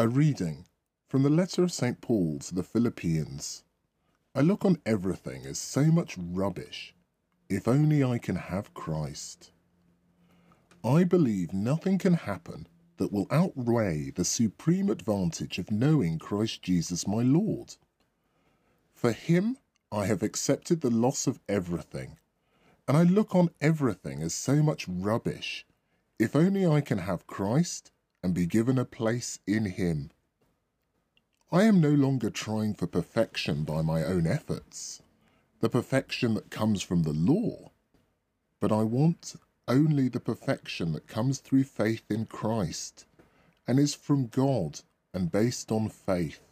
A reading from the letter of St. Paul to the Philippians. I look on everything as so much rubbish, if only I can have Christ. I believe nothing can happen that will outweigh the supreme advantage of knowing Christ Jesus my Lord. For him I have accepted the loss of everything, and I look on everything as so much rubbish, if only I can have Christ and be given a place in him. I am no longer trying for perfection by my own efforts, the perfection that comes from the law, but I want only the perfection that comes through faith in Christ and is from God and based on faith.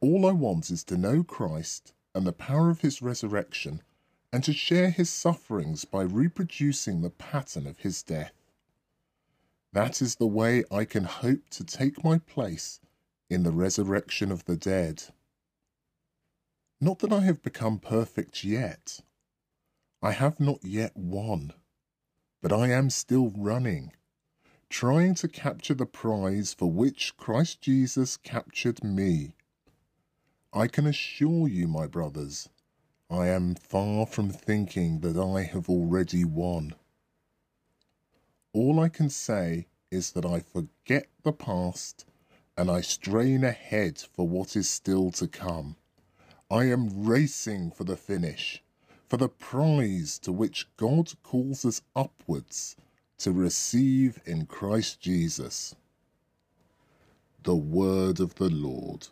All I want is to know Christ and the power of his resurrection and to share his sufferings by reproducing the pattern of his death. That is the way I can hope to take my place in the resurrection of the dead. Not that I have become perfect yet. I have not yet won, but I am still running, trying to capture the prize for which Christ Jesus captured me. I can assure you, my brothers, I am far from thinking that I have already won. All I can say is that I forget the past and I strain ahead for what is still to come. I am racing for the finish, for the prize to which God calls us upwards to receive in Christ Jesus. The Word of the Lord.